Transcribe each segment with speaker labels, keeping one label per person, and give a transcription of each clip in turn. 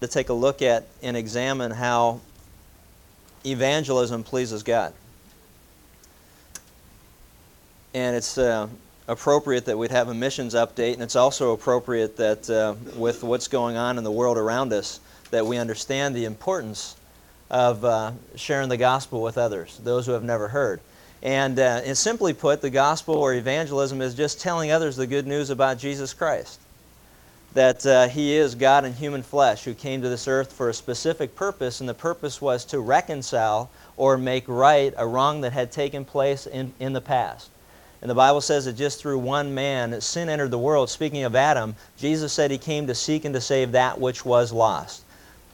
Speaker 1: to take a look at and examine how evangelism pleases God. And it's uh, appropriate that we'd have a missions update, and it's also appropriate that uh, with what's going on in the world around us, that we understand the importance of uh, sharing the gospel with others, those who have never heard. And, uh, and simply put, the gospel or evangelism is just telling others the good news about Jesus Christ. That uh, He is God in human flesh who came to this earth for a specific purpose, and the purpose was to reconcile or make right a wrong that had taken place in, in the past. And the Bible says that just through one man, sin entered the world. Speaking of Adam, Jesus said he came to seek and to save that which was lost.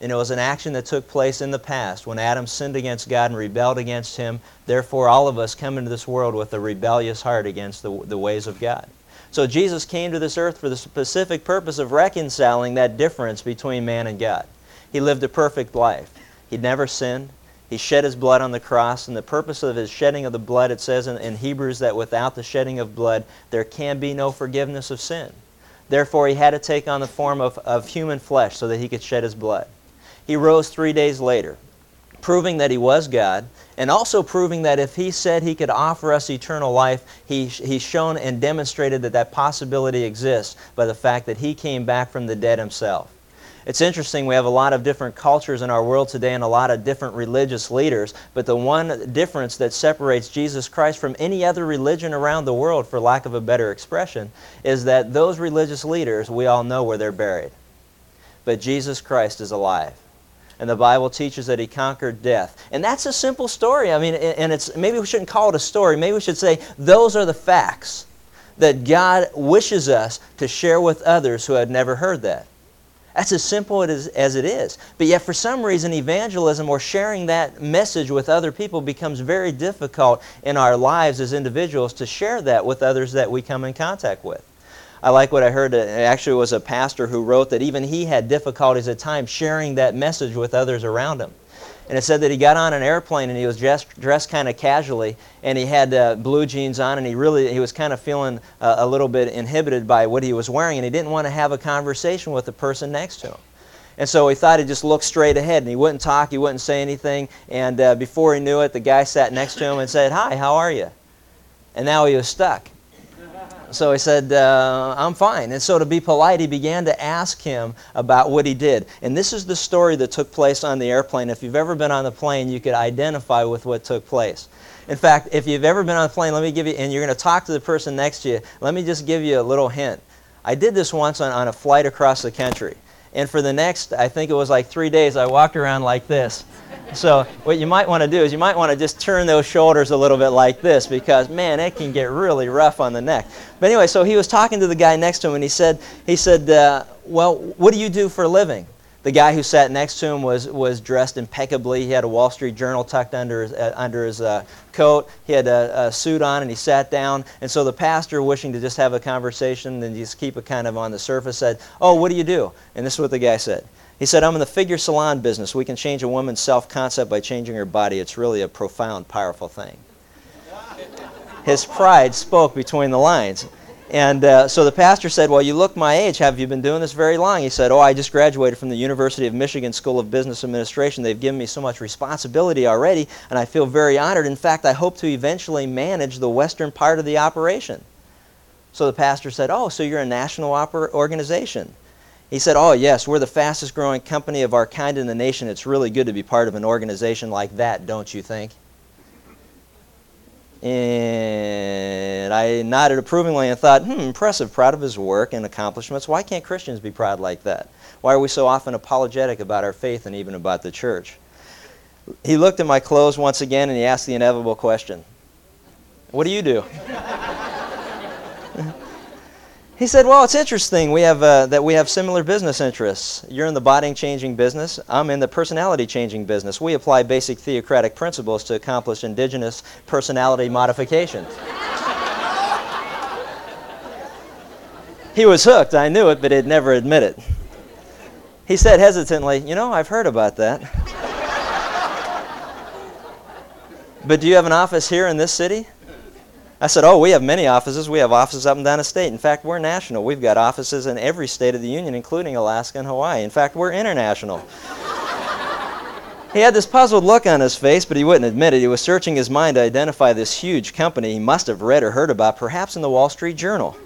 Speaker 1: And it was an action that took place in the past when Adam sinned against God and rebelled against Him. Therefore, all of us come into this world with a rebellious heart against the, the ways of God. So Jesus came to this earth for the specific purpose of reconciling that difference between man and God. He lived a perfect life. He'd never sinned. He shed his blood on the cross, and the purpose of his shedding of the blood, it says in, in Hebrews that without the shedding of blood, there can be no forgiveness of sin. Therefore, he had to take on the form of, of human flesh so that he could shed his blood. He rose three days later, proving that he was God, and also proving that if he said he could offer us eternal life, he, he's shown and demonstrated that that possibility exists by the fact that he came back from the dead himself. It's interesting, we have a lot of different cultures in our world today and a lot of different religious leaders, but the one difference that separates Jesus Christ from any other religion around the world, for lack of a better expression, is that those religious leaders, we all know where they're buried. But Jesus Christ is alive and the Bible teaches that he conquered death. And that's a simple story. I mean, and it's maybe we shouldn't call it a story. Maybe we should say those are the facts that God wishes us to share with others who had never heard that. That's as simple as, as it is. But yet, for some reason, evangelism or sharing that message with other people becomes very difficult in our lives as individuals to share that with others that we come in contact with. I like what I heard. It actually was a pastor who wrote that even he had difficulties at times sharing that message with others around him. And it said that he got on an airplane and he was dressed, dressed kind of casually and he had uh, blue jeans on and he really he was kind of feeling uh, a little bit inhibited by what he was wearing and he didn't want to have a conversation with the person next to him. And so he thought he'd just look straight ahead and he wouldn't talk, he wouldn't say anything. And uh, before he knew it, the guy sat next to him and said, Hi, how are you? And now he was stuck. So he said, uh, I'm fine. And so to be polite, he began to ask him about what he did. And this is the story that took place on the airplane. If you've ever been on the plane, you could identify with what took place. In fact, if you've ever been on a plane, let me give you, and you're going to talk to the person next to you, let me just give you a little hint. I did this once on, on a flight across the country. And for the next, I think it was like three days, I walked around like this. So what you might want to do is you might want to just turn those shoulders a little bit like this because man, it can get really rough on the neck. But anyway, so he was talking to the guy next to him and he said, he said, uh, well, what do you do for a living? The guy who sat next to him was, was dressed impeccably. He had a Wall Street Journal tucked under his, uh, under his uh, coat. He had a, a, suit on and he sat down. And so the pastor, wishing to just have a conversation and just keep it kind of on the surface, said, Oh, what do you do? And this is what the guy said. He said, I'm in the figure salon business. We can change a woman's self concept by changing her body. It's really a profound, powerful thing. His pride spoke between the lines. And uh, so the pastor said, Well, you look my age. Have you been doing this very long? He said, Oh, I just graduated from the University of Michigan School of Business Administration. They've given me so much responsibility already, and I feel very honored. In fact, I hope to eventually manage the western part of the operation. So the pastor said, Oh, so you're a national organization. He said, Oh, yes, we're the fastest growing company of our kind in the nation. It's really good to be part of an organization like that, don't you think? And I nodded approvingly and thought, hmm, impressive, proud of his work and accomplishments. Why can't Christians be proud like that? Why are we so often apologetic about our faith and even about the church? He looked at my clothes once again and he asked the inevitable question What do you do? He said, "Well, it's interesting. We have uh, that we have similar business interests. You're in the body changing business. I'm in the personality changing business. We apply basic theocratic principles to accomplish indigenous personality modifications." he was hooked. I knew it, but he'd never admit it. He said hesitantly, "You know, I've heard about that." but do you have an office here in this city? I said, Oh, we have many offices. We have offices up and down the state. In fact, we're national. We've got offices in every state of the Union, including Alaska and Hawaii. In fact, we're international. he had this puzzled look on his face, but he wouldn't admit it. He was searching his mind to identify this huge company he must have read or heard about, perhaps in the Wall Street Journal.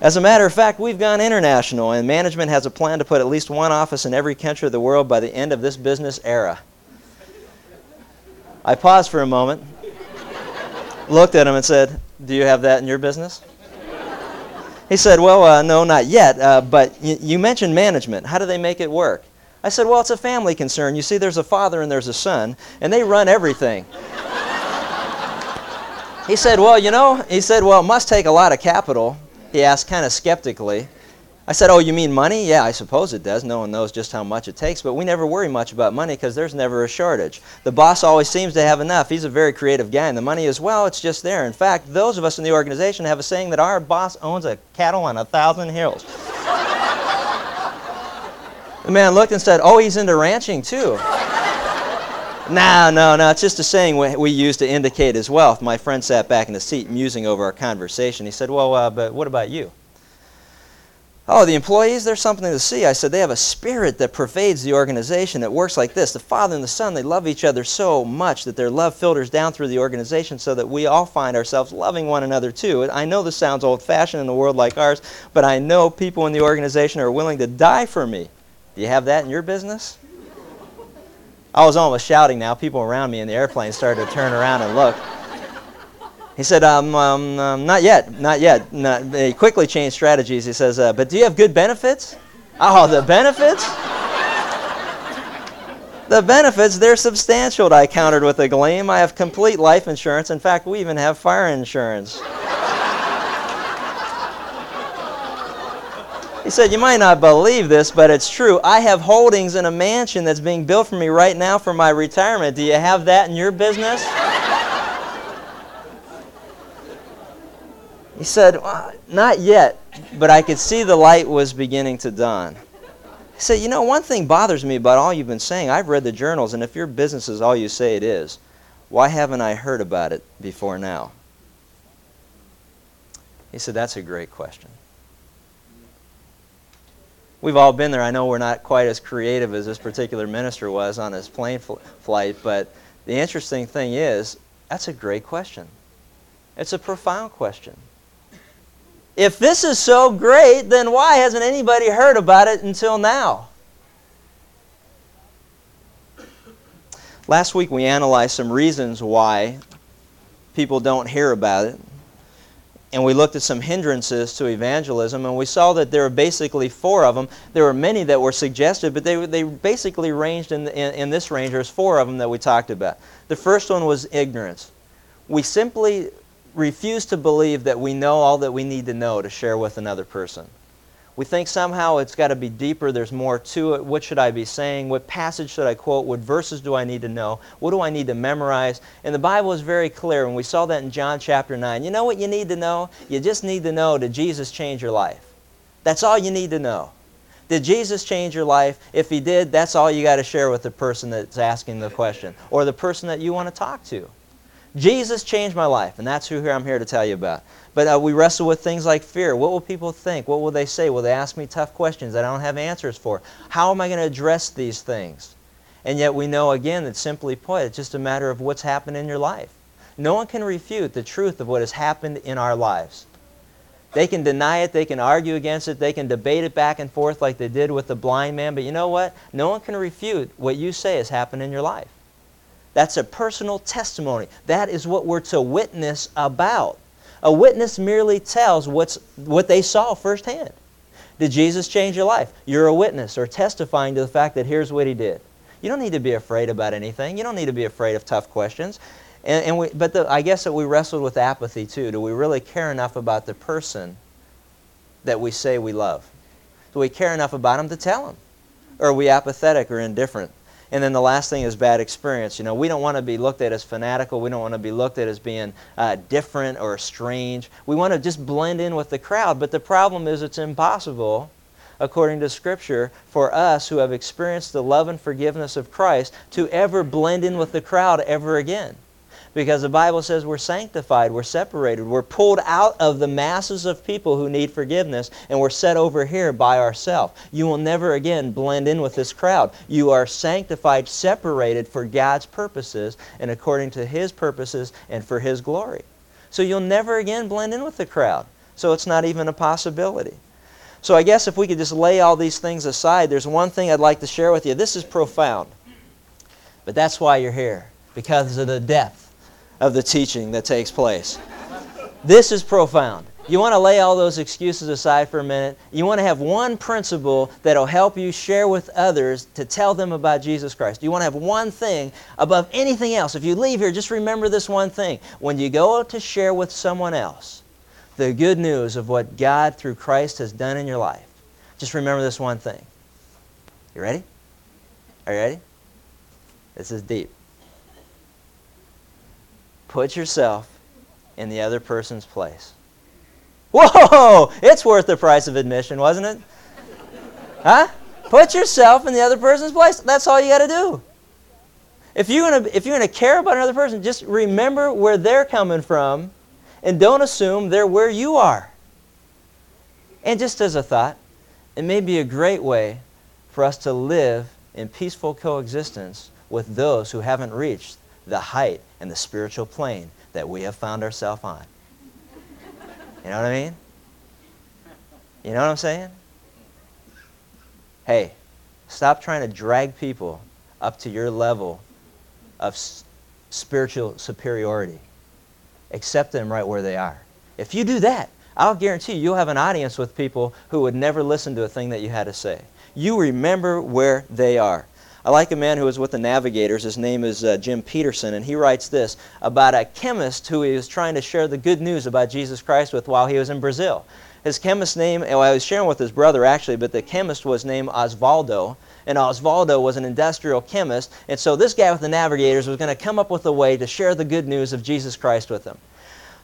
Speaker 1: As a matter of fact, we've gone international, and management has a plan to put at least one office in every country of the world by the end of this business era. I paused for a moment, looked at him, and said, Do you have that in your business? He said, Well, uh, no, not yet, uh, but y- you mentioned management. How do they make it work? I said, Well, it's a family concern. You see, there's a father and there's a son, and they run everything. he said, Well, you know, he said, Well, it must take a lot of capital. He asked kind of skeptically. I said, Oh, you mean money? Yeah, I suppose it does. No one knows just how much it takes, but we never worry much about money because there's never a shortage. The boss always seems to have enough. He's a very creative guy, and the money as well, it's just there. In fact, those of us in the organization have a saying that our boss owns a cattle on a thousand hills. the man looked and said, Oh, he's into ranching too. no, no, no. It's just a saying we, we use to indicate his wealth. My friend sat back in the seat musing over our conversation. He said, Well, uh, but what about you? Oh, the employees, there's something to see. I said, they have a spirit that pervades the organization. that works like this the Father and the Son, they love each other so much that their love filters down through the organization so that we all find ourselves loving one another too. I know this sounds old fashioned in a world like ours, but I know people in the organization are willing to die for me. Do you have that in your business? I was almost shouting now. People around me in the airplane started to turn around and look. He said, um, um, um, not yet, not yet. Not, he quickly changed strategies. He says, uh, but do you have good benefits? Oh, the benefits? the benefits, they're substantial, I countered with a gleam. I have complete life insurance. In fact, we even have fire insurance. He said, You might not believe this, but it's true. I have holdings in a mansion that's being built for me right now for my retirement. Do you have that in your business? He said, well, Not yet, but I could see the light was beginning to dawn. He said, You know, one thing bothers me about all you've been saying. I've read the journals, and if your business is all you say it is, why haven't I heard about it before now? He said, That's a great question. We've all been there. I know we're not quite as creative as this particular minister was on his plane fl- flight, but the interesting thing is, that's a great question. It's a profound question. If this is so great, then why hasn't anybody heard about it until now? Last week we analyzed some reasons why people don't hear about it. And we looked at some hindrances to evangelism, and we saw that there were basically four of them. There were many that were suggested, but they, they basically ranged in, in, in this range. There's four of them that we talked about. The first one was ignorance. We simply refuse to believe that we know all that we need to know to share with another person. We think somehow it's got to be deeper, there's more to it. What should I be saying? What passage should I quote? What verses do I need to know? What do I need to memorize? And the Bible is very clear, and we saw that in John chapter 9. You know what you need to know? You just need to know did Jesus change your life? That's all you need to know. Did Jesus change your life? If he did, that's all you got to share with the person that's asking the question or the person that you want to talk to. Jesus changed my life, and that's who I'm here to tell you about. But uh, we wrestle with things like fear. What will people think? What will they say? Will they ask me tough questions that I don't have answers for? How am I going to address these things? And yet we know, again, that simply put, it's just a matter of what's happened in your life. No one can refute the truth of what has happened in our lives. They can deny it, they can argue against it, they can debate it back and forth like they did with the blind man, but you know what? No one can refute what you say has happened in your life. That's a personal testimony. That is what we're to witness about. A witness merely tells what's, what they saw firsthand. Did Jesus change your life? You're a witness or testifying to the fact that here's what he did. You don't need to be afraid about anything. You don't need to be afraid of tough questions. And, and we, but the, I guess that we wrestled with apathy too. Do we really care enough about the person that we say we love? Do we care enough about him to tell him? Or are we apathetic or indifferent? And then the last thing is bad experience. You know, we don't want to be looked at as fanatical. We don't want to be looked at as being uh, different or strange. We want to just blend in with the crowd. But the problem is it's impossible, according to Scripture, for us who have experienced the love and forgiveness of Christ to ever blend in with the crowd ever again. Because the Bible says we're sanctified, we're separated, we're pulled out of the masses of people who need forgiveness, and we're set over here by ourselves. You will never again blend in with this crowd. You are sanctified, separated for God's purposes and according to His purposes and for His glory. So you'll never again blend in with the crowd. So it's not even a possibility. So I guess if we could just lay all these things aside, there's one thing I'd like to share with you. This is profound. But that's why you're here, because of the depth of the teaching that takes place. This is profound. You want to lay all those excuses aside for a minute. You want to have one principle that'll help you share with others to tell them about Jesus Christ. You want to have one thing above anything else. If you leave here, just remember this one thing. When you go to share with someone else the good news of what God through Christ has done in your life, just remember this one thing. You ready? Are you ready? This is deep. Put yourself in the other person's place. Whoa! It's worth the price of admission, wasn't it? Huh? Put yourself in the other person's place. That's all you got to do. If you're gonna if you're gonna care about another person, just remember where they're coming from, and don't assume they're where you are. And just as a thought, it may be a great way for us to live in peaceful coexistence with those who haven't reached the height and the spiritual plane that we have found ourselves on. You know what I mean? You know what I'm saying? Hey, stop trying to drag people up to your level of s- spiritual superiority. Accept them right where they are. If you do that, I'll guarantee you, you'll have an audience with people who would never listen to a thing that you had to say. You remember where they are. I like a man who was with the Navigators. His name is uh, Jim Petersen, and he writes this about a chemist who he was trying to share the good news about Jesus Christ with while he was in Brazil. His chemist name, well, I was sharing with his brother actually, but the chemist was named Osvaldo, and Osvaldo was an industrial chemist, and so this guy with the Navigators was going to come up with a way to share the good news of Jesus Christ with them.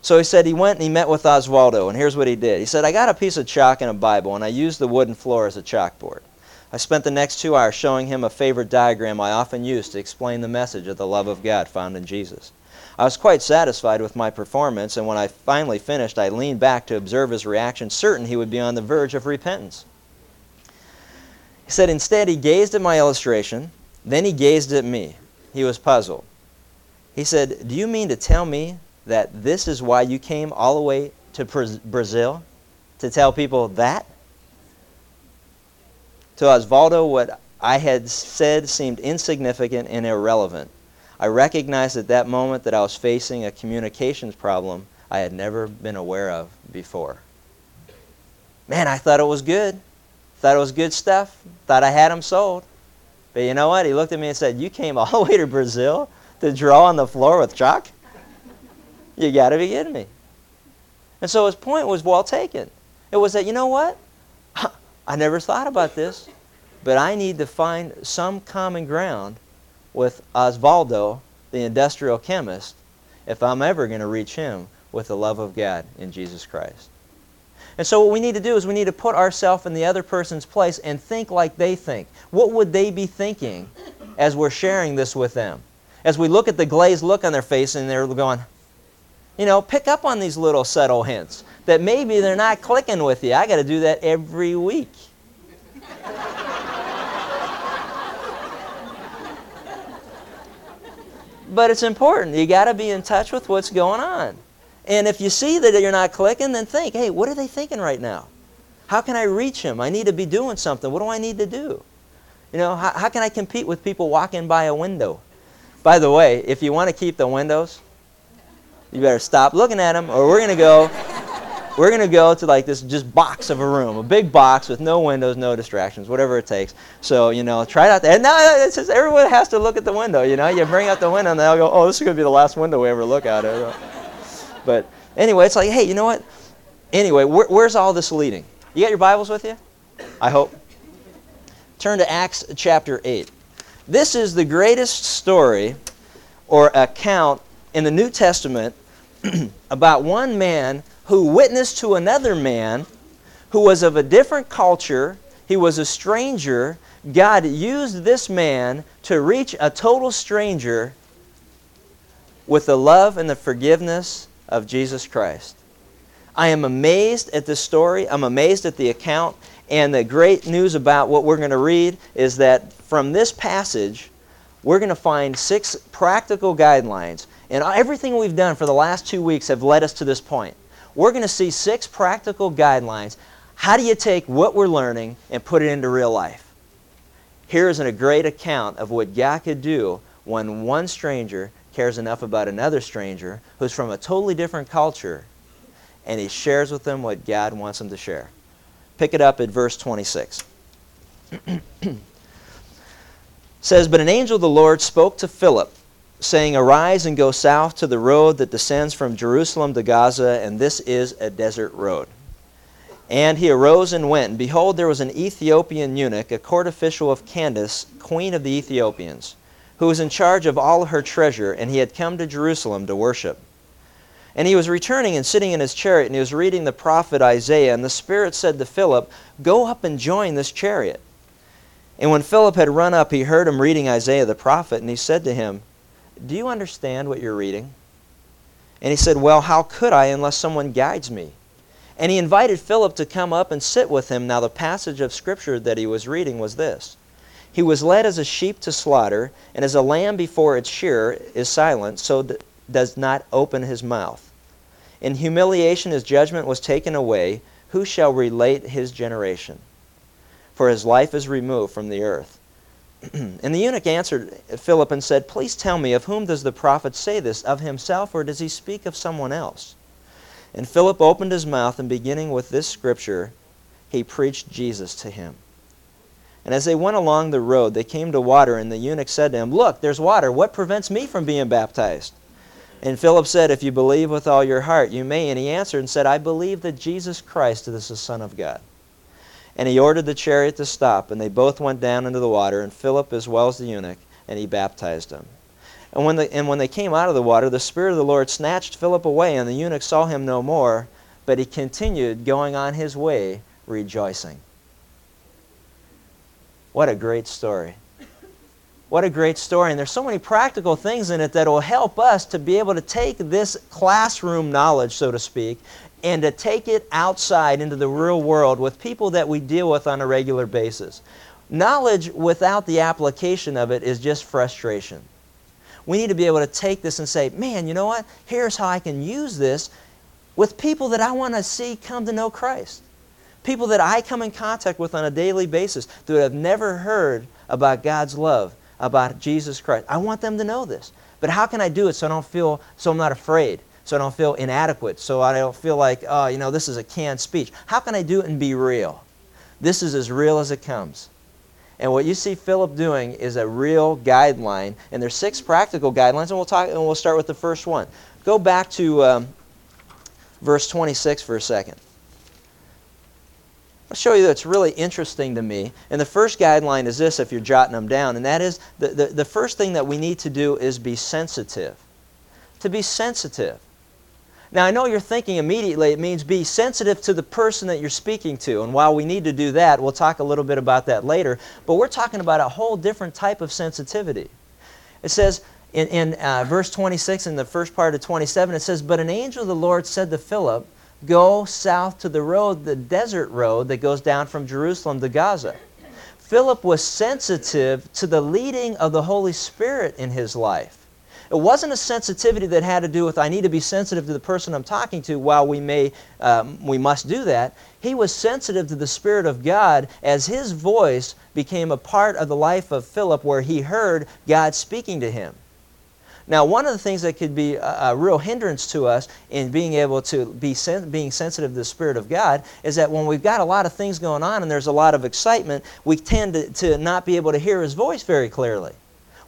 Speaker 1: So he said he went and he met with Osvaldo, and here's what he did. He said, I got a piece of chalk and a Bible, and I used the wooden floor as a chalkboard. I spent the next two hours showing him a favorite diagram I often use to explain the message of the love of God found in Jesus. I was quite satisfied with my performance, and when I finally finished, I leaned back to observe his reaction, certain he would be on the verge of repentance. He said instead he gazed at my illustration, then he gazed at me. He was puzzled. He said, Do you mean to tell me that this is why you came all the way to Brazil? To tell people that? To Osvaldo, what I had said seemed insignificant and irrelevant. I recognized at that moment that I was facing a communications problem I had never been aware of before. Man, I thought it was good. Thought it was good stuff. Thought I had him sold. But you know what? He looked at me and said, You came all the way to Brazil to draw on the floor with chalk? You got to be kidding me. And so his point was well taken. It was that, you know what? I never thought about this, but I need to find some common ground with Osvaldo, the industrial chemist, if I'm ever going to reach him with the love of God in Jesus Christ. And so what we need to do is we need to put ourselves in the other person's place and think like they think. What would they be thinking as we're sharing this with them? As we look at the glazed look on their face and they're going, you know, pick up on these little subtle hints that maybe they're not clicking with you. I got to do that every week. but it's important. You got to be in touch with what's going on. And if you see that you're not clicking, then think, hey, what are they thinking right now? How can I reach them? I need to be doing something. What do I need to do? You know, how, how can I compete with people walking by a window? By the way, if you want to keep the windows, you better stop looking at them, or we're going to go. We're going to go to like this just box of a room, a big box with no windows, no distractions, whatever it takes. So, you know, try not to. And now uh, it's just everyone has to look at the window, you know. You bring out the window and they'll go, oh, this is going to be the last window we ever look at. It. But anyway, it's like, hey, you know what? Anyway, where, where's all this leading? You got your Bibles with you? I hope. Turn to Acts chapter 8. This is the greatest story or account in the New Testament about one man who witnessed to another man who was of a different culture. He was a stranger. God used this man to reach a total stranger with the love and the forgiveness of Jesus Christ. I am amazed at this story. I'm amazed at the account. And the great news about what we're going to read is that from this passage, we're going to find six practical guidelines. And everything we've done for the last two weeks have led us to this point. We're going to see six practical guidelines. How do you take what we're learning and put it into real life? Here's a great account of what God could do when one stranger cares enough about another stranger who's from a totally different culture and he shares with them what God wants him to share. Pick it up at verse 26. says, But an angel of the Lord spoke to Philip, saying, Arise and go south to the road that descends from Jerusalem to Gaza, and this is a desert road. And he arose and went, and behold, there was an Ethiopian eunuch, a court official of Candace, queen of the Ethiopians, who was in charge of all her treasure, and he had come to Jerusalem to worship. And he was returning and sitting in his chariot, and he was reading the prophet Isaiah, and the Spirit said to Philip, Go up and join this chariot. And when Philip had run up, he heard him reading Isaiah the prophet, and he said to him, Do you understand what you're reading? And he said, Well, how could I unless someone guides me? And he invited Philip to come up and sit with him. Now, the passage of Scripture that he was reading was this He was led as a sheep to slaughter, and as a lamb before its shearer is silent, so does not open his mouth. In humiliation, his judgment was taken away. Who shall relate his generation? for his life is removed from the earth. and the eunuch answered Philip and said, Please tell me, of whom does the prophet say this? Of himself, or does he speak of someone else? And Philip opened his mouth, and beginning with this scripture, he preached Jesus to him. And as they went along the road, they came to water, and the eunuch said to him, Look, there's water. What prevents me from being baptized? And Philip said, If you believe with all your heart, you may. And he answered and said, I believe that Jesus Christ is the Son of God. And he ordered the chariot to stop, and they both went down into the water, and Philip as well as the eunuch, and he baptized him. And when, the, and when they came out of the water, the Spirit of the Lord snatched Philip away, and the eunuch saw him no more, but he continued going on his way, rejoicing. What a great story. What a great story. And there's so many practical things in it that will help us to be able to take this classroom knowledge, so to speak, and to take it outside into the real world with people that we deal with on a regular basis. Knowledge without the application of it is just frustration. We need to be able to take this and say, man, you know what? Here's how I can use this with people that I want to see come to know Christ. People that I come in contact with on a daily basis that have never heard about God's love, about Jesus Christ. I want them to know this. But how can I do it so I don't feel, so I'm not afraid? So I don't feel inadequate, so I don't feel like, oh, you know, this is a canned speech. How can I do it and be real? This is as real as it comes. And what you see Philip doing is a real guideline, and there's six practical guidelines, and we'll talk, and we'll start with the first one. Go back to um, verse 26 for a second. I'll show you that's really interesting to me. And the first guideline is this, if you're jotting them down, and that is the, the, the first thing that we need to do is be sensitive. To be sensitive. Now, I know you're thinking immediately it means be sensitive to the person that you're speaking to. And while we need to do that, we'll talk a little bit about that later. But we're talking about a whole different type of sensitivity. It says in, in uh, verse 26, in the first part of 27, it says, But an angel of the Lord said to Philip, Go south to the road, the desert road that goes down from Jerusalem to Gaza. Philip was sensitive to the leading of the Holy Spirit in his life. It wasn't a sensitivity that had to do with I need to be sensitive to the person I'm talking to while we may um, we must do that. He was sensitive to the Spirit of God as his voice became a part of the life of Philip where he heard God speaking to him. Now, one of the things that could be a, a real hindrance to us in being able to be sen being sensitive to the Spirit of God is that when we've got a lot of things going on and there's a lot of excitement, we tend to, to not be able to hear His voice very clearly.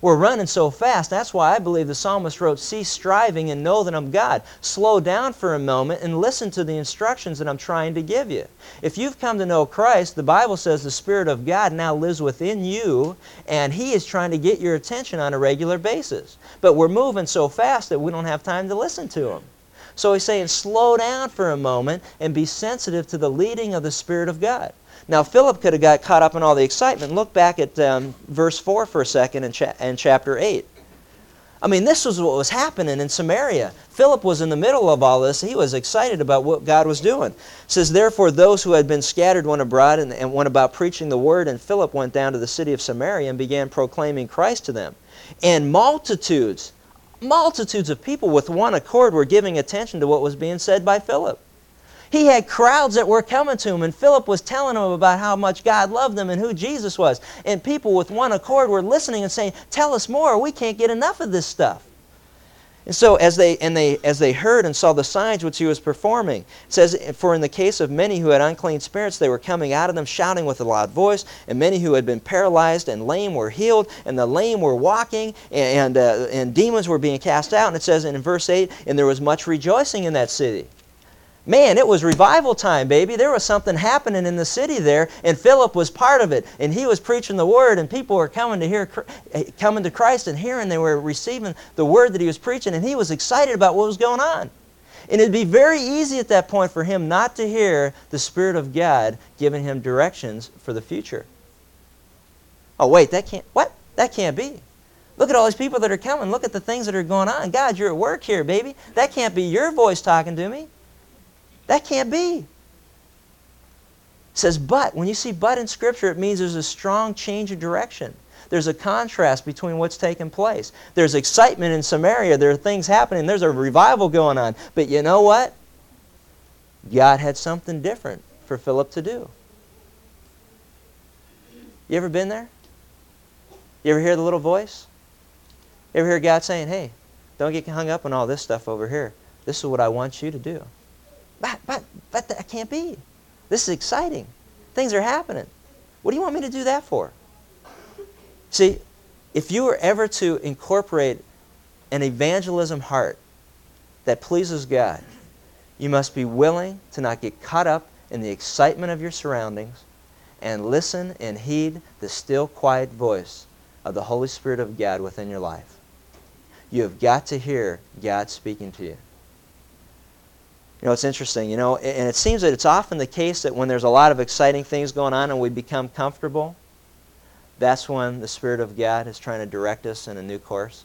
Speaker 1: We're running so fast. That's why I believe the psalmist wrote, Cease striving and know that I'm God. Slow down for a moment and listen to the instructions that I'm trying to give you. If you've come to know Christ, the Bible says the Spirit of God now lives within you, and He is trying to get your attention on a regular basis. But we're moving so fast that we don't have time to listen to Him. So he's saying, slow down for a moment and be sensitive to the leading of the Spirit of God. Now, Philip could have got caught up in all the excitement. Look back at um, verse 4 for a second in, cha chapter 8. I mean, this was what was happening in Samaria. Philip was in the middle of all this. He was excited about what God was doing. It says, Therefore, those who had been scattered went abroad and, and went about preaching the word, and Philip went down to the city of Samaria and began proclaiming Christ to them. And multitudes, multitudes of people with one accord were giving attention to what was being said by Philip. He had crowds that were coming to him, and Philip was telling them about how much God loved them and who Jesus was. And people with one accord were listening and saying, Tell us more, we can't get enough of this stuff. And so as they and they as they heard and saw the signs which he was performing, it says, For in the case of many who had unclean spirits, they were coming out of them shouting with a loud voice, and many who had been paralyzed and lame were healed, and the lame were walking, and uh, and demons were being cast out. And it says in verse 8, and there was much rejoicing in that city. Man, it was revival time, baby. There was something happening in the city there, and Philip was part of it. And he was preaching the word, and people were coming to hear, eh, coming to Christ and hearing. They were receiving the word that he was preaching, and he was excited about what was going on. And it'd be very easy at that point for him not to hear the Spirit of God giving him directions for the future. Oh, wait, that can't, what? That can't be. Look at all these people that are coming. Look at the things that are going on. God, you're at work here, baby. That can't be your voice talking to me. That can't be. It says but. When you see but in Scripture, it means there's a strong change of direction. There's a contrast between what's taking place. There's excitement in Samaria. There are things happening. There's a revival going on. But you know what? God had something different for Philip to do. You ever been there? You ever hear the little voice? You ever hear God saying, hey, don't get hung up on all this stuff over here. This is what I want you to do. But, but, but that can't be. This is exciting. Things are happening. What do you want me to do that for? See, if you were ever to incorporate an evangelism heart that pleases God, you must be willing to not get caught up in the excitement of your surroundings and listen and heed the still, quiet voice of the Holy Spirit of God within your life. You have got to hear God speaking to you. You know, it's interesting, you know, and it seems that it's often the case that when there's a lot of exciting things going on and we become comfortable, that's when the Spirit of God is trying to direct us in a new course.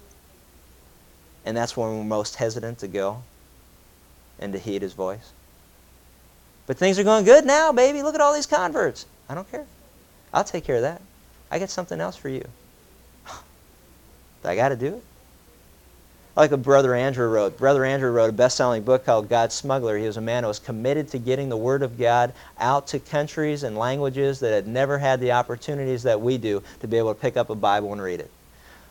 Speaker 1: And that's when we're most hesitant to go and to heed His voice. But things are going good now, baby. Look at all these converts. I don't care. I'll take care of that. I got something else for you. I got to do it like what Brother Andrew wrote. Brother Andrew wrote a best-selling book called God's Smuggler. He was a man who was committed to getting the Word of God out to countries and languages that had never had the opportunities that we do to be able to pick up a Bible and read it.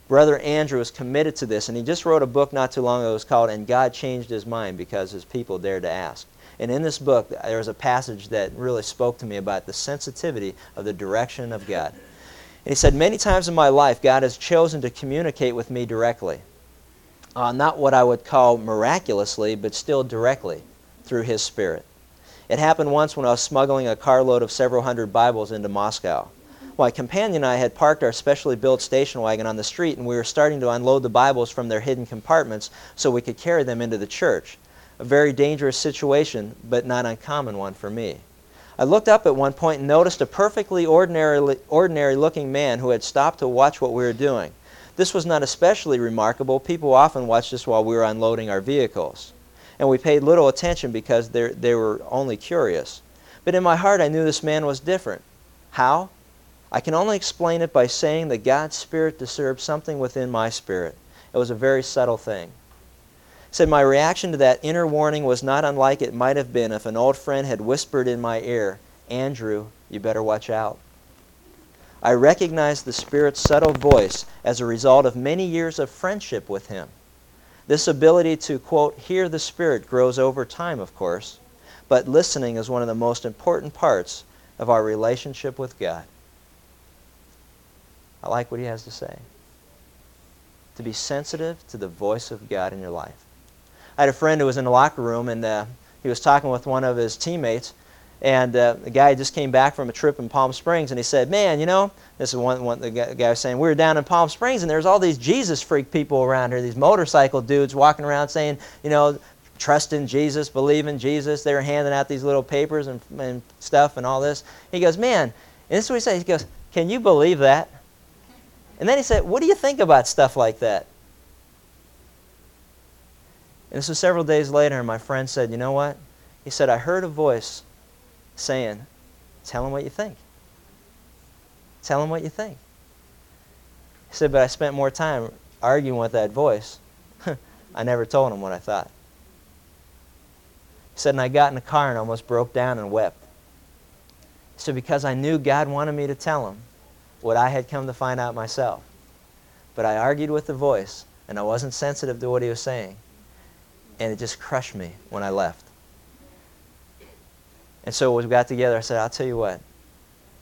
Speaker 1: Brother Andrew was committed to this, and he just wrote a book not too long ago. It was called And God Changed His Mind because His People Dared to Ask. And in this book, there was a passage that really spoke to me about the sensitivity of the direction of God. And he said, Many times in my life, God has chosen to communicate with me directly uh, not what I would call miraculously, but still directly through His Spirit. It happened once when I was smuggling a carload of several hundred Bibles into Moscow. My companion and I had parked our specially built station wagon on the street, and we were starting to unload the Bibles from their hidden compartments so we could carry them into the church. A very dangerous situation, but not uncommon one for me. I looked up at one point and noticed a perfectly ordinary, ordinary looking man who had stopped to watch what we were doing. This was not especially remarkable. People often watched us while we were unloading our vehicles. And we paid little attention because they were only curious. But in my heart, I knew this man was different. How? I can only explain it by saying that God's Spirit disturbed something within my spirit. It was a very subtle thing. said my reaction to that inner warning was not unlike it might have been if an old friend had whispered in my ear, Andrew, you better watch out. I recognize the Spirit's subtle voice as a result of many years of friendship with Him. This ability to, quote, hear the Spirit grows over time, of course, but listening is one of the most important parts of our relationship with God. I like what he has to say. To be sensitive to the voice of God in your life. I had a friend who was in the locker room, and uh, he was talking with one of his teammates, and uh, the guy just came back from a trip in Palm Springs, and he said, "Man, you know, this is one, one the guy was saying we were down in Palm Springs, and there's all these Jesus freak people around here, these motorcycle dudes walking around saying, you know, trust in Jesus, believe in Jesus. They were handing out these little papers and, and stuff and all this. He goes, man, and this is what he said. He goes, can you believe that? And then he said, what do you think about stuff like that? And this was several days later, and my friend said, You know what? He said, I heard a voice saying, Tell him what you think. Tell him what you think. He said, But I spent more time arguing with that voice. I never told him what I thought. He said, And I got in the car and almost broke down and wept. He said, Because I knew God wanted me to tell him what I had come to find out myself. But I argued with the voice, and I wasn't sensitive to what he was saying. And it just crushed me when I left. And so we got together. I said, I'll tell you what.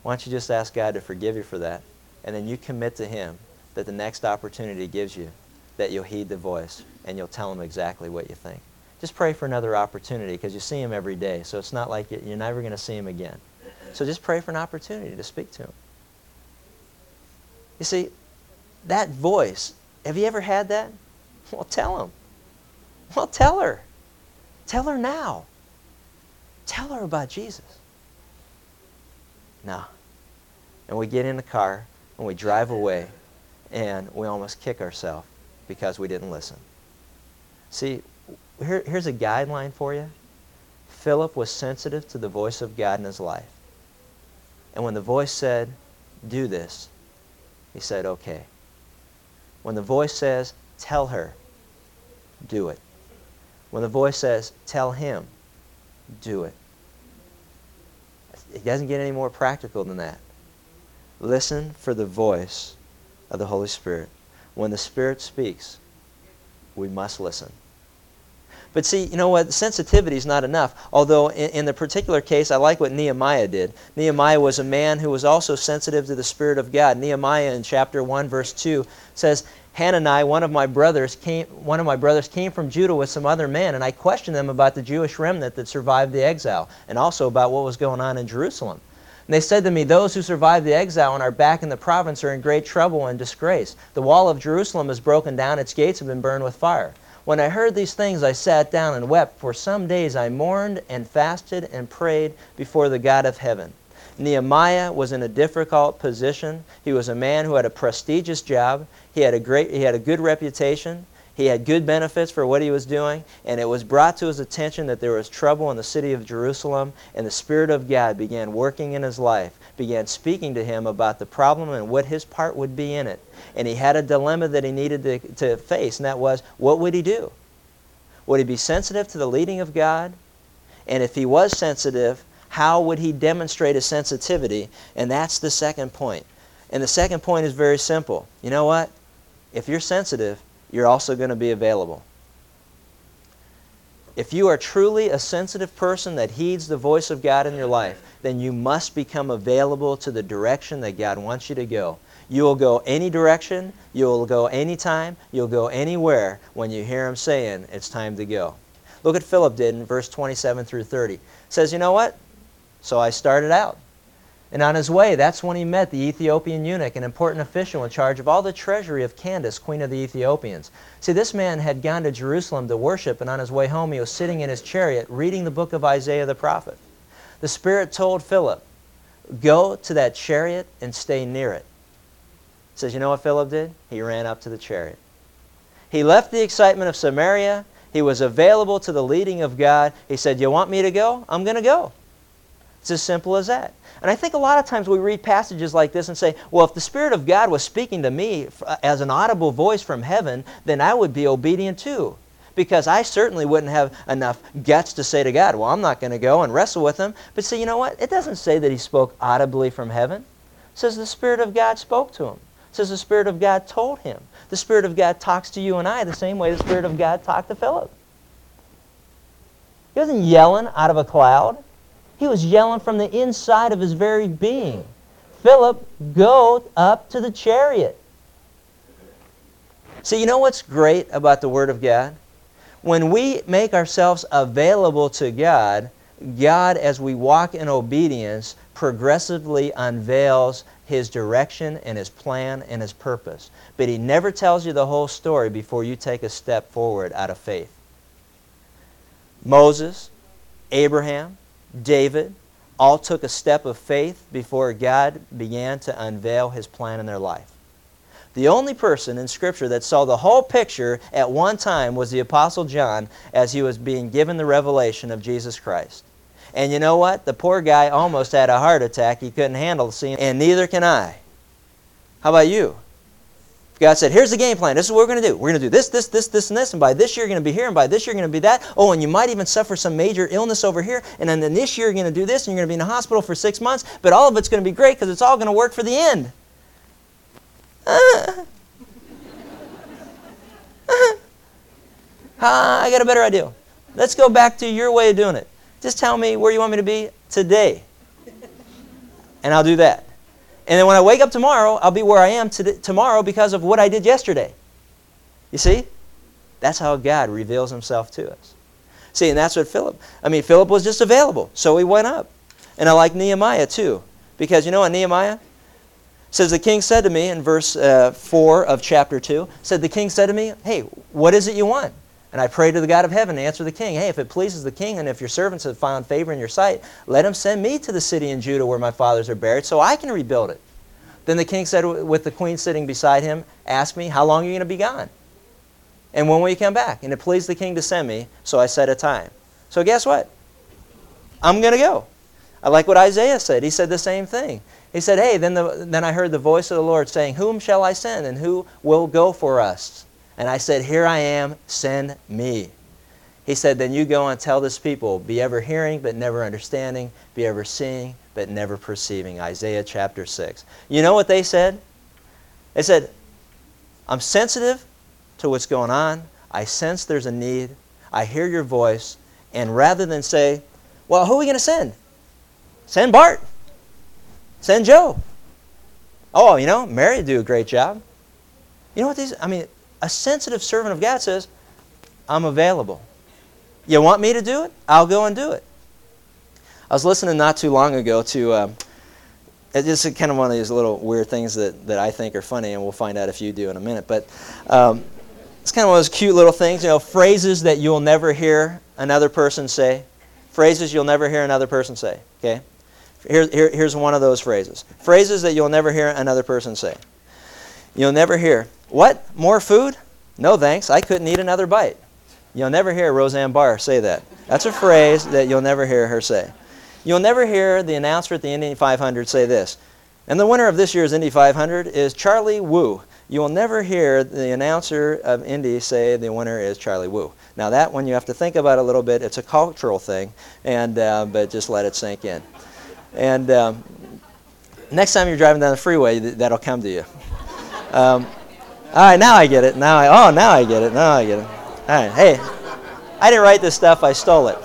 Speaker 1: Why don't you just ask God to forgive you for that? And then you commit to Him that the next opportunity gives you, that you'll heed the voice and you'll tell Him exactly what you think. Just pray for another opportunity because you see Him every day. So it's not like you're never going to see Him again. So just pray for an opportunity to speak to Him. You see, that voice, have you ever had that? Well, tell Him. Well, tell her. Tell her now. Tell her about Jesus. No. And we get in the car and we drive away and we almost kick ourselves because we didn't listen. See, here, here's a guideline for you. Philip was sensitive to the voice of God in his life. And when the voice said, do this, he said, okay. When the voice says, tell her, do it. When the voice says, tell him, do it. It doesn't get any more practical than that. Listen for the voice of the Holy Spirit. When the Spirit speaks, we must listen. But see, you know what? Sensitivity is not enough. Although, in, in, the particular case, I like what Nehemiah did. Nehemiah was a man who was also sensitive to the Spirit of God. Nehemiah, in chapter 1, verse 2, says, Hanani, one of my brothers, came, one of my brothers came from Judah with some other men, and I questioned them about the Jewish remnant that survived the exile, and also about what was going on in Jerusalem. And they said to me, Those who survived the exile and are back in the province are in great trouble and disgrace. The wall of Jerusalem is broken down, its gates have been burned with fire. When I heard these things, I sat down and wept. For some days I mourned and fasted and prayed before the God of heaven. Nehemiah was in a difficult position. He was a man who had a prestigious job. He had a great he had a good reputation. He had good benefits for what he was doing, and it was brought to his attention that there was trouble in the city of Jerusalem, and the Spirit of God began working in his life, began speaking to him about the problem and what his part would be in it. And he had a dilemma that he needed to, to face, and that was what would he do? Would he be sensitive to the leading of God? And if he was sensitive, how would he demonstrate his sensitivity? And that's the second point. And the second point is very simple. You know what? If you're sensitive, you're also going to be available. If you are truly a sensitive person that heeds the voice of God in your life, then you must become available to the direction that God wants you to go. You will go any direction, you will go anytime, you'll go anywhere when you hear him saying it's time to go. Look at Philip did in verse 27 through 30. It says, You know what? So I started out. And on his way, that's when he met the Ethiopian eunuch, an important official in charge of all the treasury of Candace, queen of the Ethiopians. See, this man had gone to Jerusalem to worship, and on his way home, he was sitting in his chariot reading the book of Isaiah the prophet. The Spirit told Philip, Go to that chariot and stay near it. He says, You know what Philip did? He ran up to the chariot. He left the excitement of Samaria. He was available to the leading of God. He said, You want me to go? I'm going to go. It's as simple as that. And I think a lot of times we read passages like this and say, well, if the Spirit of God was speaking to me uh, as an audible voice from heaven, then I would be obedient too. Because I certainly wouldn't have enough guts to say to God, well, I'm not going to go and wrestle with him. But see, you know what? It doesn't say that he spoke audibly from heaven. It says the Spirit of God spoke to him. It says the Spirit of God told him. The Spirit of God talks to you and I the same way the Spirit of God talked to Philip. He wasn't yelling out of a cloud. He was yelling from the inside of his very being. Philip, go up to the chariot. See, you know what's great about the Word of God? When we make ourselves available to God, God, as we walk in obedience, progressively unveils His direction and His plan and His purpose. But He never tells you the whole story before you take a step forward out of faith. Moses, Abraham, David, all took a step of faith before God began to unveil his plan in their life. The only person in Scripture that saw the whole picture at one time was the Apostle John as he was being given the revelation of Jesus Christ. And you know what? The poor guy almost had a heart attack. He couldn't handle seeing, and neither can I. How about you? God said, here's the game plan. This is what we're going to do. We're going to do this, this, this, this, and this. And by this year, you're going to be here. And by this year, you're going to be that. Oh, and you might even suffer some major illness over here. And then this year, you're going to do this. And you're going to be in a hospital for six months. But all of it's going to be great because it's all going to work for the end. Uh. Uh. I got a better idea. Let's go back to your way of doing it. Just tell me where you want me to be today. And I'll do that. And then when I wake up tomorrow, I'll be where I am tomorrow because of what I did yesterday. You see? That's how God reveals himself to us. See, and that's what Philip, I mean, Philip was just available, so he went up. And I like Nehemiah too, because you know what Nehemiah says the king said to me in verse uh, 4 of chapter 2, said the king said to me, hey, what is it you want? And I pray to the God of heaven to answer the king, Hey, if it pleases the king, and if your servants have found favor in your sight, let him send me to the city in Judah where my fathers are buried, so I can rebuild it. Then the king said, with the queen sitting beside him, Ask me, how long are you going to be gone? And when will you come back? And it pleased the king to send me, so I set a time. So guess what? I'm going to go. I like what Isaiah said. He said the same thing. He said, Hey, then, the, then I heard the voice of the Lord saying, Whom shall I send, and who will go for us? And I said, Here I am, send me. He said, Then you go and tell this people, be ever hearing but never understanding, be ever seeing but never perceiving. Isaiah chapter 6. You know what they said? They said, I'm sensitive to what's going on. I sense there's a need. I hear your voice. And rather than say, Well, who are we going to send? Send Bart. Send Joe. Oh, you know, Mary do a great job. You know what these, I mean, a sensitive servant of God says, I'm available. You want me to do it? I'll go and do it. I was listening not too long ago to, uh, it's just kind of one of these little weird things that, that I think are funny, and we'll find out if you do in a minute. But um, it's kind of one of those cute little things, you know, phrases that you'll never hear another person say. Phrases you'll never hear another person say, okay? Here, here, here's one of those phrases. Phrases that you'll never hear another person say. You'll never hear, what? More food? No thanks. I couldn't eat another bite. You'll never hear Roseanne Barr say that. That's a phrase that you'll never hear her say. You'll never hear the announcer at the Indy 500 say this. And the winner of this year's Indy 500 is Charlie Wu. You will never hear the announcer of Indy say the winner is Charlie Wu. Now that one you have to think about a little bit. It's a cultural thing, and uh, but just let it sink in. And um, next time you're driving down the freeway, th- that'll come to you. Um, all right, now I get it. Now I oh now I get it. Now I get it. All right, hey, I didn't write this stuff. I stole it,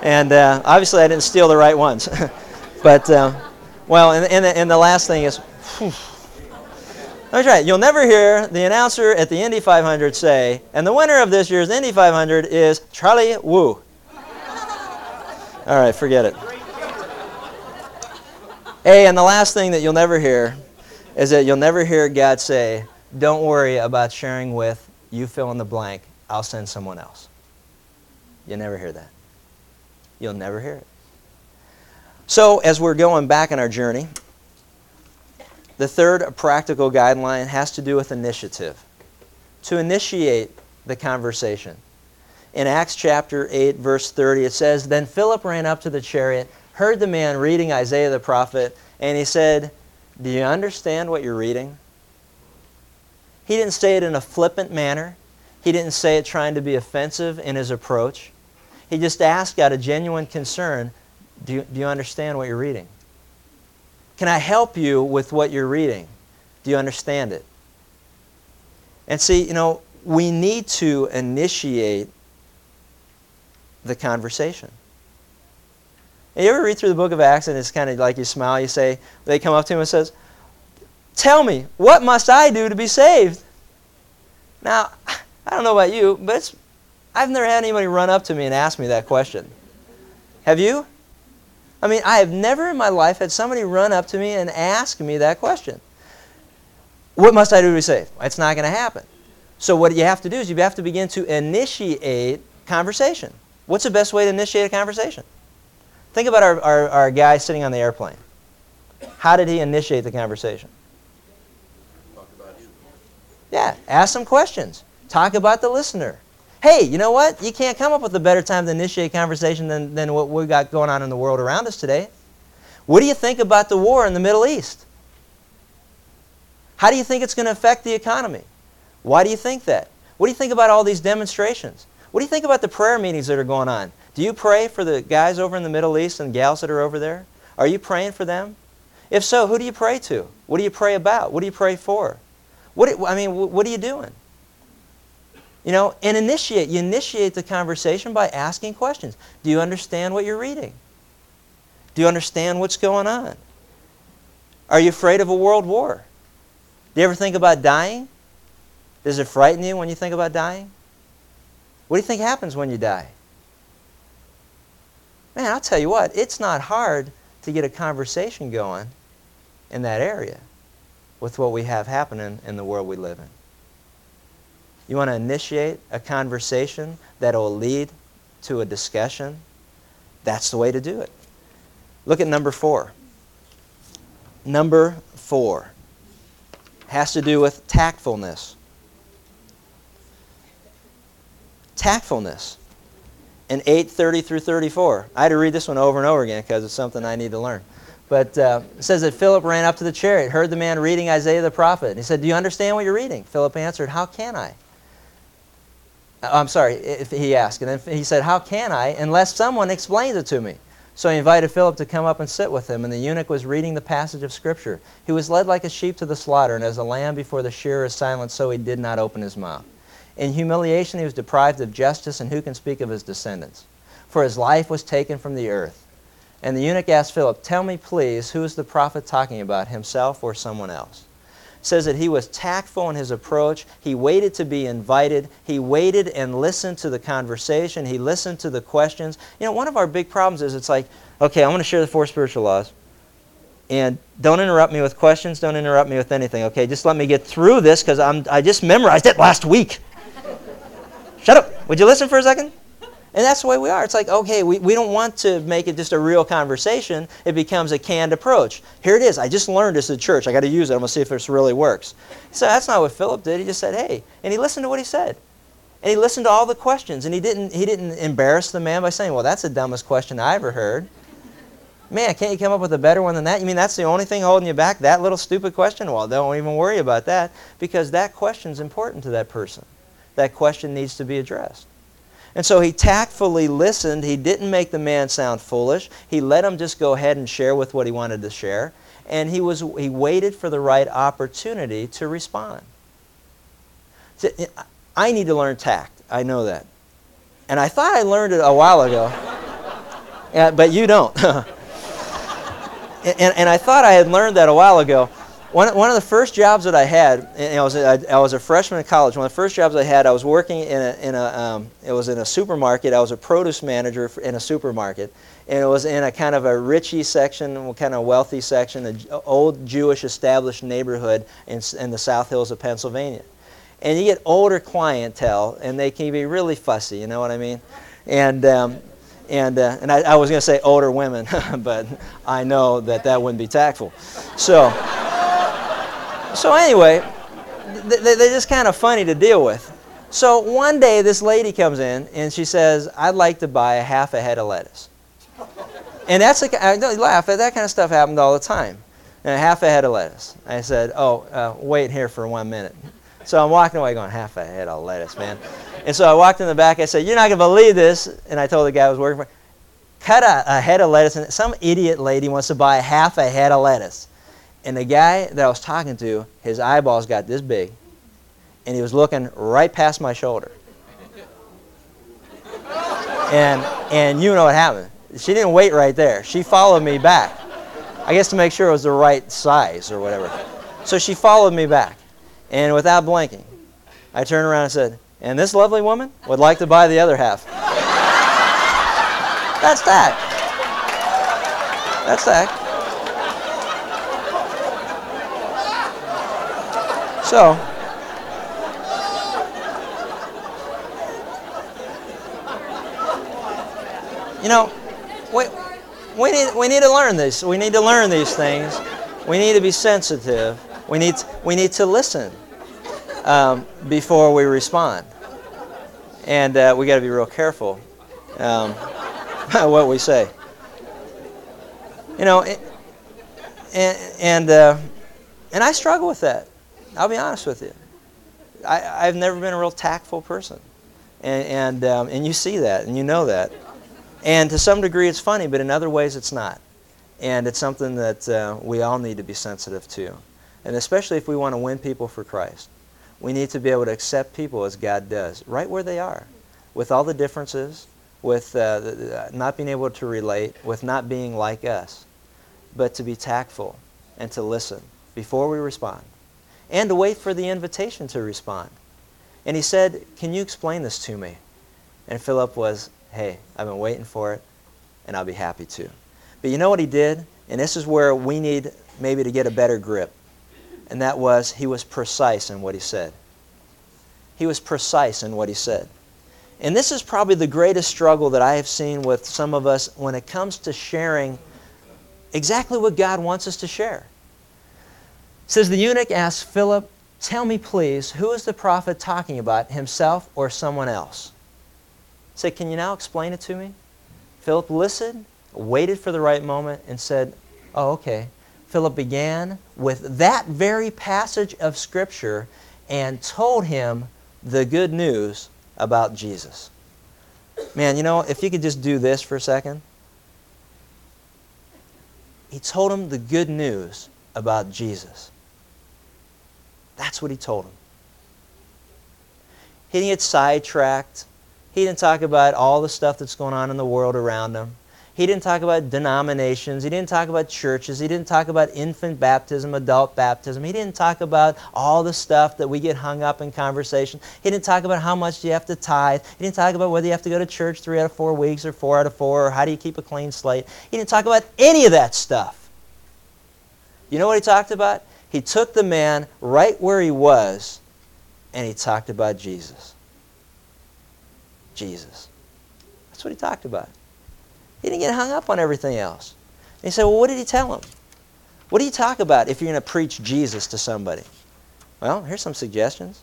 Speaker 1: and uh, obviously I didn't steal the right ones. but uh, well, and, and, the, and the last thing is. Try it. You'll never hear the announcer at the Indy 500 say, and the winner of this year's Indy 500 is Charlie Wu. All right, forget it. Hey, and the last thing that you'll never hear is that you'll never hear God say, don't worry about sharing with you fill in the blank. I'll send someone else. You'll never hear that. You'll never hear it. So, as we're going back in our journey, the third practical guideline has to do with initiative. To initiate the conversation. In Acts chapter 8, verse 30, it says Then Philip ran up to the chariot, heard the man reading Isaiah the prophet, and he said, Do you understand what you're reading? He didn't say it in a flippant manner. He didn't say it trying to be offensive in his approach. He just asked out of genuine concern, do you, do you understand what you're reading? Can I help you with what you're reading? Do you understand it? And see, you know, we need to initiate the conversation. And you ever read through the book of Acts and it's kind of like you smile, you say, they come up to him and says, Tell me, what must I do to be saved? Now, I don't know about you, but I've never had anybody run up to me and ask me that question. Have you? I mean, I have never in my life had somebody run up to me and ask me that question. What must I do to be saved? It's not going to happen. So what you have to do is you have to begin to initiate conversation. What's the best way to initiate a conversation? Think about our, our, our guy sitting on the airplane. How did he initiate the conversation? Yeah, ask some questions. Talk about the listener. Hey, you know what? You can't come up with a better time to initiate conversation than, than what we've got going on in the world around us today. What do you think about the war in the Middle East? How do you think it's going to affect the economy? Why do you think that? What do you think about all these demonstrations? What do you think about the prayer meetings that are going on? Do you pray for the guys over in the Middle East and gals that are over there? Are you praying for them? If so, who do you pray to? What do you pray about? What do you pray for? What I mean, what are you doing? You know, and initiate. You initiate the conversation by asking questions. Do you understand what you're reading? Do you understand what's going on? Are you afraid of a world war? Do you ever think about dying? Does it frighten you when you think about dying? What do you think happens when you die? Man, I'll tell you what, it's not hard to get a conversation going in that area with what we have happening in the world we live in. You want to initiate a conversation that will lead to a discussion? That's the way to do it. Look at number four. Number four has to do with tactfulness. Tactfulness in 8:30 through 34. I had to read this one over and over again because it's something I need to learn. But uh, it says that Philip ran up to the chariot, heard the man reading Isaiah the prophet. And he said, Do you understand what you're reading? Philip answered, How can I? Uh, I'm sorry, he asked. And then he said, How can I unless someone explains it to me? So he invited Philip to come up and sit with him, and the eunuch was reading the passage of Scripture. He was led like a sheep to the slaughter, and as a lamb before the shearer is silent, so he did not open his mouth. In humiliation he was deprived of justice, and who can speak of his descendants? For his life was taken from the earth. And the eunuch asked Philip, Tell me, please, who is the prophet talking about, himself or someone else? says that he was tactful in his approach. He waited to be invited. He waited and listened to the conversation. He listened to the questions. You know, one of our big problems is it's like, okay, I'm going to share the four spiritual laws. And don't interrupt me with questions. Don't interrupt me with anything. Okay, just let me get through this because I just memorized it last week. Shut up. Would you listen for a second? And that's the way we are. It's like, okay, we, we don't want to make it just a real conversation. It becomes a canned approach. Here it is. I just learned this at church. I got to use it. I'm going to see if this really works. So that's not what Philip did. He just said, hey. And he listened to what he said. And he listened to all the questions. And he didn't, he didn't embarrass the man by saying, well, that's the dumbest question I ever heard. Man, can't you come up with a better one than that? You mean that's the only thing holding you back? That little stupid question? Well, don't even worry about that because that question is important to that person. That question needs to be addressed. And so he tactfully listened. He didn't make the man sound foolish. He let him just go ahead and share with what he wanted to share. And he, was, he waited for the right opportunity to respond. I need to learn tact. I know that. And I thought I learned it a while ago. yeah, but you don't. and, and I thought I had learned that a while ago one, one of the first jobs that I had, I was, a, I was a freshman in college. One of the first jobs I had, I was working in a, in a um, it was in a supermarket. I was a produce manager in a supermarket. And it was in a kind of a richy section, kind of wealthy section, an old Jewish established neighborhood in, in the South Hills of Pennsylvania. And you get older clientele, and they can be really fussy, you know what I mean? And, um, and, uh, and I, I was going to say older women, but I know that that wouldn't be tactful. So so anyway, they're just kind of funny to deal with. So one day this lady comes in and she says, I'd like to buy a half a head of lettuce. And that's a, I don't laugh, that kind of stuff happened all the time. And a half a head of lettuce. I said, oh, uh, wait here for one minute. So I'm walking away going, half a head of lettuce, man. And so I walked in the back. I said, you're not going to believe this. And I told the guy I was working for, cut a, a head of lettuce. And some idiot lady wants to buy half a head of lettuce. And the guy that I was talking to, his eyeballs got this big, and he was looking right past my shoulder. And, and you know what happened. She didn't wait right there. She followed me back. I guess to make sure it was the right size or whatever. So she followed me back. And without blinking, I turned around and said, And this lovely woman would like to buy the other half. That's that. That's that. So, you know, we, we, need, we need to learn this. We need to learn these things. We need to be sensitive. We need, we need to listen. um, before we respond. And uh, we got to be real careful um, what we say. You know, and and, uh, and I struggle with that. I'll be honest with you. I, I've never been a real tactful person, and and um, and you see that, and you know that. And to some degree, it's funny, but in other ways, it's not. And it's something that uh, we all need to be sensitive to. And especially if we want to win people for Christ, we need to be able to accept people as God does, right where they are, with all the differences, with uh, the, not being able to relate, with not being like us, but to be tactful and to listen before we respond, and to wait for the invitation to respond. And he said, Can you explain this to me? And Philip was, Hey, I've been waiting for it, and I'll be happy to. But you know what he did? And this is where we need maybe to get a better grip. And that was he was precise in what he said. He was precise in what he said. And this is probably the greatest struggle that I have seen with some of us when it comes to sharing exactly what God wants us to share. Says the eunuch asked Philip, Tell me, please, who is the prophet talking about, himself or someone else? Say, Can you now explain it to me? Philip listened, waited for the right moment, and said, Oh, okay. Philip began with that very passage of Scripture and told him the good news about Jesus. Man, you know, if you could just do this for a second. He told him the good news about Jesus. That's what he told him. He didn't get sidetracked. He didn't talk about all the stuff that's going on in the world around him. He didn't talk about denominations. He didn't talk about churches. He didn't talk about infant baptism, adult baptism. He didn't talk about all the stuff that we get hung up in conversation. He didn't talk about how much you have to tithe. He didn't talk about whether you have to go to church three out of four weeks or four out of four or how do you keep a clean slate. He didn't talk about any of that stuff. You know what he talked about? He took the man right where he was and he talked about Jesus. Jesus. That's what he talked about. He didn't get hung up on everything else. And he said, Well, what did he tell him? What do you talk about if you're going to preach Jesus to somebody? Well, here's some suggestions.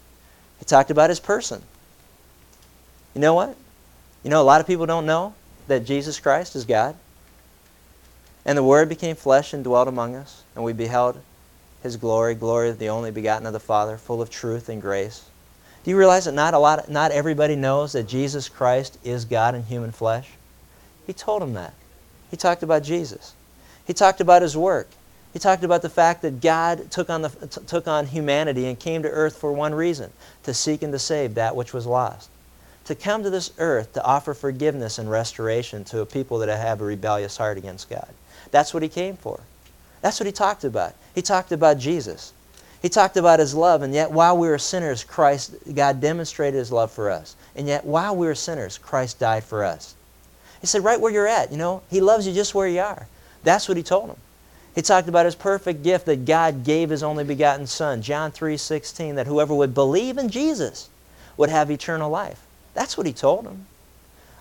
Speaker 1: He talked about his person. You know what? You know, a lot of people don't know that Jesus Christ is God. And the Word became flesh and dwelt among us, and we beheld his glory, glory of the only begotten of the Father, full of truth and grace. Do you realize that not a lot not everybody knows that Jesus Christ is God in human flesh? He told him that. He talked about Jesus. He talked about his work. He talked about the fact that God took on, the, t- took on humanity and came to earth for one reason to seek and to save that which was lost. To come to this earth to offer forgiveness and restoration to a people that have a rebellious heart against God. That's what he came for. That's what he talked about. He talked about Jesus. He talked about his love, and yet while we were sinners, Christ, God demonstrated his love for us. And yet while we were sinners, Christ died for us. He said, right where you're at, you know, He loves you just where you are. That's what He told him. He talked about His perfect gift that God gave His only begotten Son, John 3 16, that whoever would believe in Jesus would have eternal life. That's what He told him.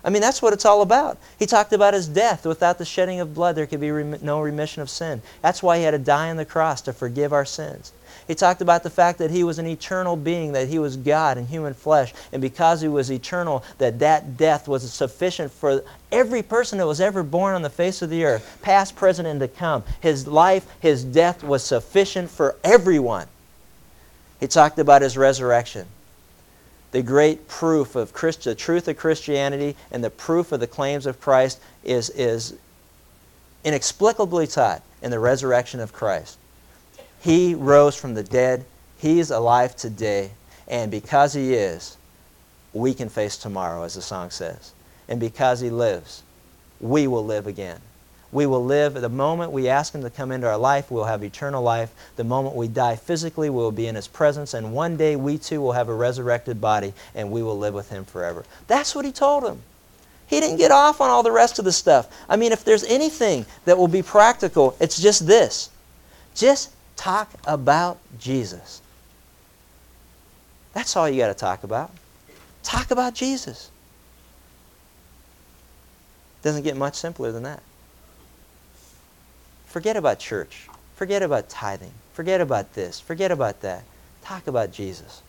Speaker 1: I mean, that's what it's all about. He talked about his death. Without the shedding of blood, there could be rem- no remission of sin. That's why he had to die on the cross to forgive our sins. He talked about the fact that he was an eternal being, that he was God in human flesh, and because he was eternal, that that death was sufficient for every person that was ever born on the face of the earth, past, present, and to come. His life, his death was sufficient for everyone. He talked about his resurrection. The great proof of Christ, the truth of Christianity and the proof of the claims of Christ is, is inexplicably taught in the resurrection of Christ. He rose from the dead. He's alive today. And because He is, we can face tomorrow, as the song says. And because He lives, we will live again. We will live the moment we ask Him to come into our life, we'll have eternal life. The moment we die physically, we'll be in His presence. And one day we too will have a resurrected body and we will live with Him forever. That's what He told him. He didn't get off on all the rest of the stuff. I mean, if there's anything that will be practical, it's just this. Just Talk about Jesus. That's all you got to talk about. Talk about Jesus. Doesn't get much simpler than that. Forget about church. Forget about tithing. Forget about this. Forget about that. Talk about Jesus.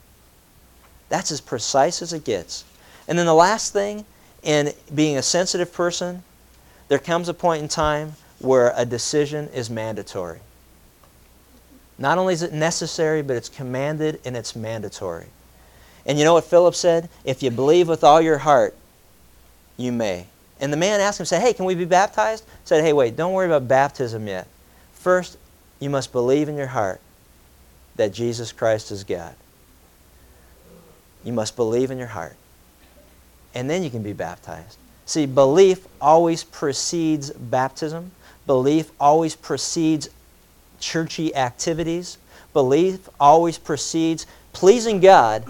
Speaker 1: That's as precise as it gets. And then the last thing, in being a sensitive person, there comes a point in time where a decision is mandatory. Not only is it necessary, but it's commanded and it's mandatory. And you know what Philip said? If you believe with all your heart, you may. And the man asked him, said, Hey, can we be baptized? Said, Hey, wait, don't worry about baptism yet. First, you must believe in your heart that Jesus Christ is God. You must believe in your heart. And then you can be baptized. See, belief always precedes baptism. Belief always precedes churchy activities. Belief always precedes pleasing God.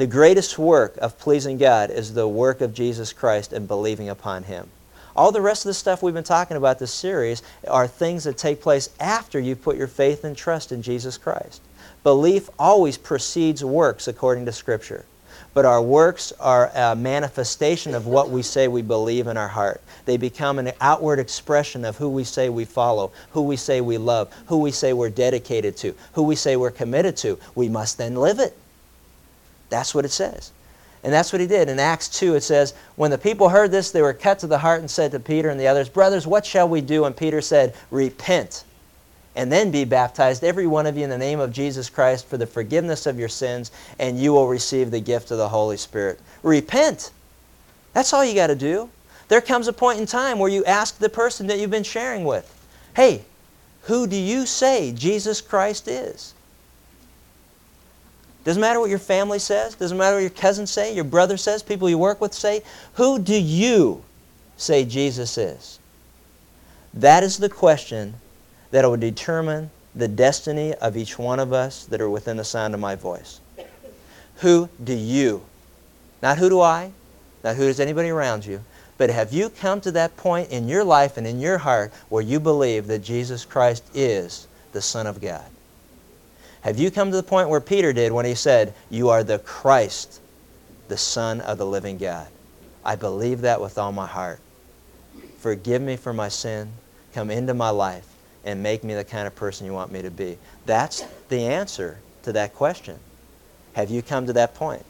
Speaker 1: The greatest work of pleasing God is the work of Jesus Christ and believing upon Him. All the rest of the stuff we've been talking about this series are things that take place after you've put your faith and trust in Jesus Christ. Belief always precedes works according to Scripture but our works are a manifestation of what we say we believe in our heart. They become an outward expression of who we say we follow, who we say we love, who we say we're dedicated to, who we say we're committed to. We must then live it. That's what it says. And that's what he did. In Acts 2, it says, When the people heard this, they were cut to the heart and said to Peter and the others, Brothers, what shall we do? And Peter said, Repent and then be baptized, every one of you, in the name of Jesus Christ for the forgiveness of your sins, and you will receive the gift of the Holy Spirit. Repent. That's all you got to do. There comes a point in time where you ask the person that you've been sharing with, hey, who do you say Jesus Christ is? Doesn't matter what your family says, doesn't matter what your cousins say, your brother says, people you work with say. Who do you say Jesus is? That is the question that will determine the destiny of each one of us that are within the sound of my voice. Who do you, not who do I, not who does anybody around you, but have you come to that point in your life and in your heart where you believe that Jesus Christ is the Son of God? Have you come to the point where Peter did when he said, You are the Christ, the Son of the living God? I believe that with all my heart. Forgive me for my sin. Come into my life and make me the kind of person you want me to be? That's the answer to that question. Have you come to that point?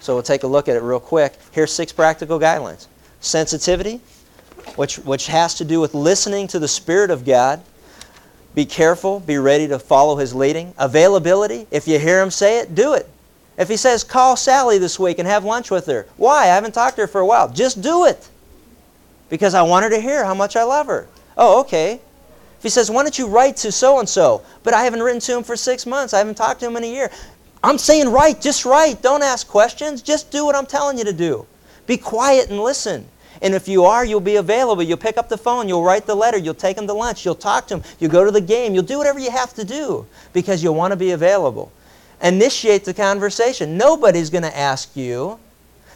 Speaker 1: So we'll take a look at it real quick. Here's six practical guidelines. Sensitivity, which, which has to do with listening to the Spirit of God. Be careful, be ready to follow His leading. Availability, if you hear Him say it, do it. If He says, call Sally this week and have lunch with her, why? I haven't talked to her for a while. Just do it. Because I want her to hear how much I love her. Oh, okay. If he says, why don't you write to so and so? But I haven't written to him for six months. I haven't talked to him in a year. I'm saying write, just write. Don't ask questions. Just do what I'm telling you to do. Be quiet and listen. And if you are, you'll be available. You'll pick up the phone. You'll write the letter. You'll take him to lunch. You'll talk to him. You'll go to the game. You'll do whatever you have to do because you'll want to be available. Initiate the conversation. Nobody's going to ask you.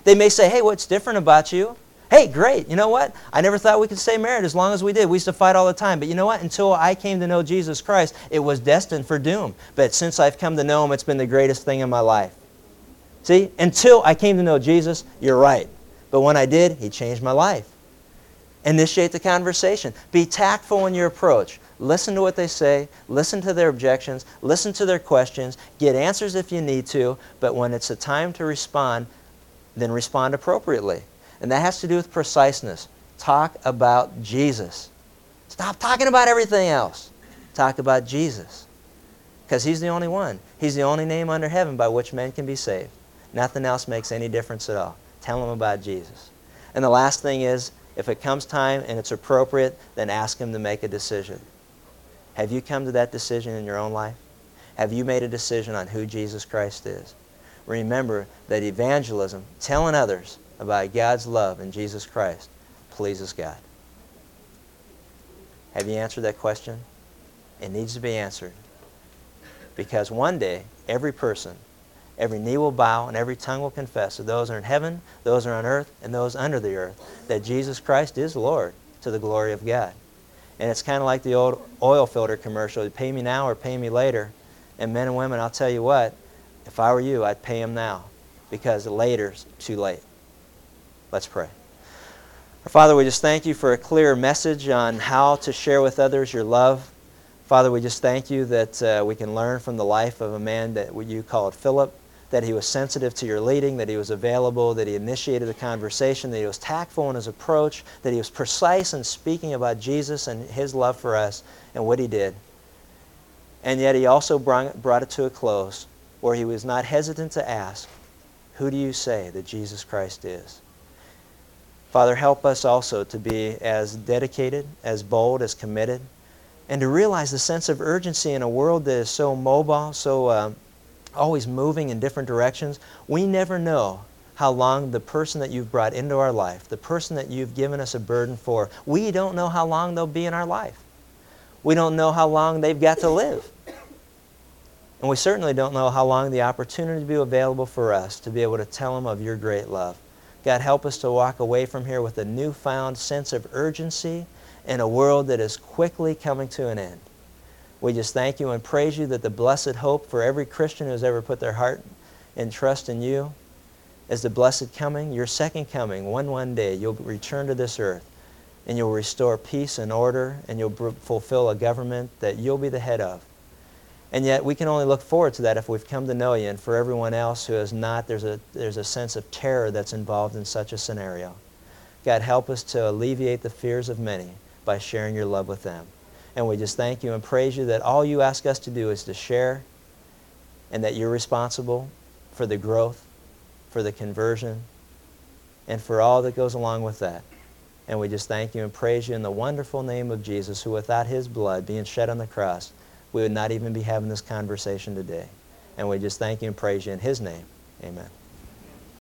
Speaker 1: They may say, hey, what's different about you? Hey, great. You know what? I never thought we could stay married as long as we did. We used to fight all the time. But you know what? Until I came to know Jesus Christ, it was destined for doom. But since I've come to know Him, it's been the greatest thing in my life. See? Until I came to know Jesus, you're right. But when I did, He changed my life. Initiate the conversation. Be tactful in your approach. Listen to what they say. Listen to their objections. Listen to their questions. Get answers if you need to. But when it's a time to respond, then respond appropriately. And that has to do with preciseness. Talk about Jesus. Stop talking about everything else. Talk about Jesus. Because He's the only one. He's the only name under heaven by which men can be saved. Nothing else makes any difference at all. Tell them about Jesus. And the last thing is, if it comes time and it's appropriate, then ask Him to make a decision. Have you come to that decision in your own life? Have you made a decision on who Jesus Christ is? Remember that evangelism, telling others, about God's love in Jesus Christ pleases God? Have you answered that question? It needs to be answered. Because one day, every person, every knee will bow and every tongue will confess that those are in heaven, those are on earth, and those under the earth, that Jesus Christ is Lord to the glory of God. And it's kind of like the old oil filter commercial. Pay me now or pay me later. And men and women, I'll tell you what, if I were you, I'd pay them now because later's too late. Let's pray. Father, we just thank you for a clear message on how to share with others your love. Father, we just thank you that uh, we can learn from the life of a man that you called Philip, that he was sensitive to your leading, that he was available, that he initiated the conversation, that he was tactful in his approach, that he was precise in speaking about Jesus and his love for us and what he did. And yet he also brought, it to a close where he was not hesitant to ask, Who do you say that Jesus Christ is? Father, help us also to be as dedicated, as bold, as committed, and to realize the sense of urgency in a world that is so mobile, so uh, always moving in different directions. We never know how long the person that you've brought into our life, the person that you've given us a burden for, we don't know how long they'll be in our life. We don't know how long they've got to live. And we certainly don't know how long the opportunity will be available for us to be able to tell them of your great love. God, help us to walk away from here with a newfound sense of urgency in a world that is quickly coming to an end. We just thank you and praise you that the blessed hope for every Christian who's ever put their heart and trust in you is the blessed coming, your second coming. One one day you'll return to this earth and you'll restore peace and order and you'll fulfill a government that you'll be the head of. And yet we can only look forward to that if we've come to know you. And for everyone else who has not, there's a, there's a sense of terror that's involved in such a scenario. God, help us to alleviate the fears of many by sharing your love with them. And we just thank you and praise you that all you ask us to do is to share and that you're responsible for the growth, for the conversion, and for all that goes along with that. And we just thank you and praise you in the wonderful name of Jesus, who without his blood being shed on the cross, we would not even be having this conversation today. And we just thank you and praise you in his name. Amen.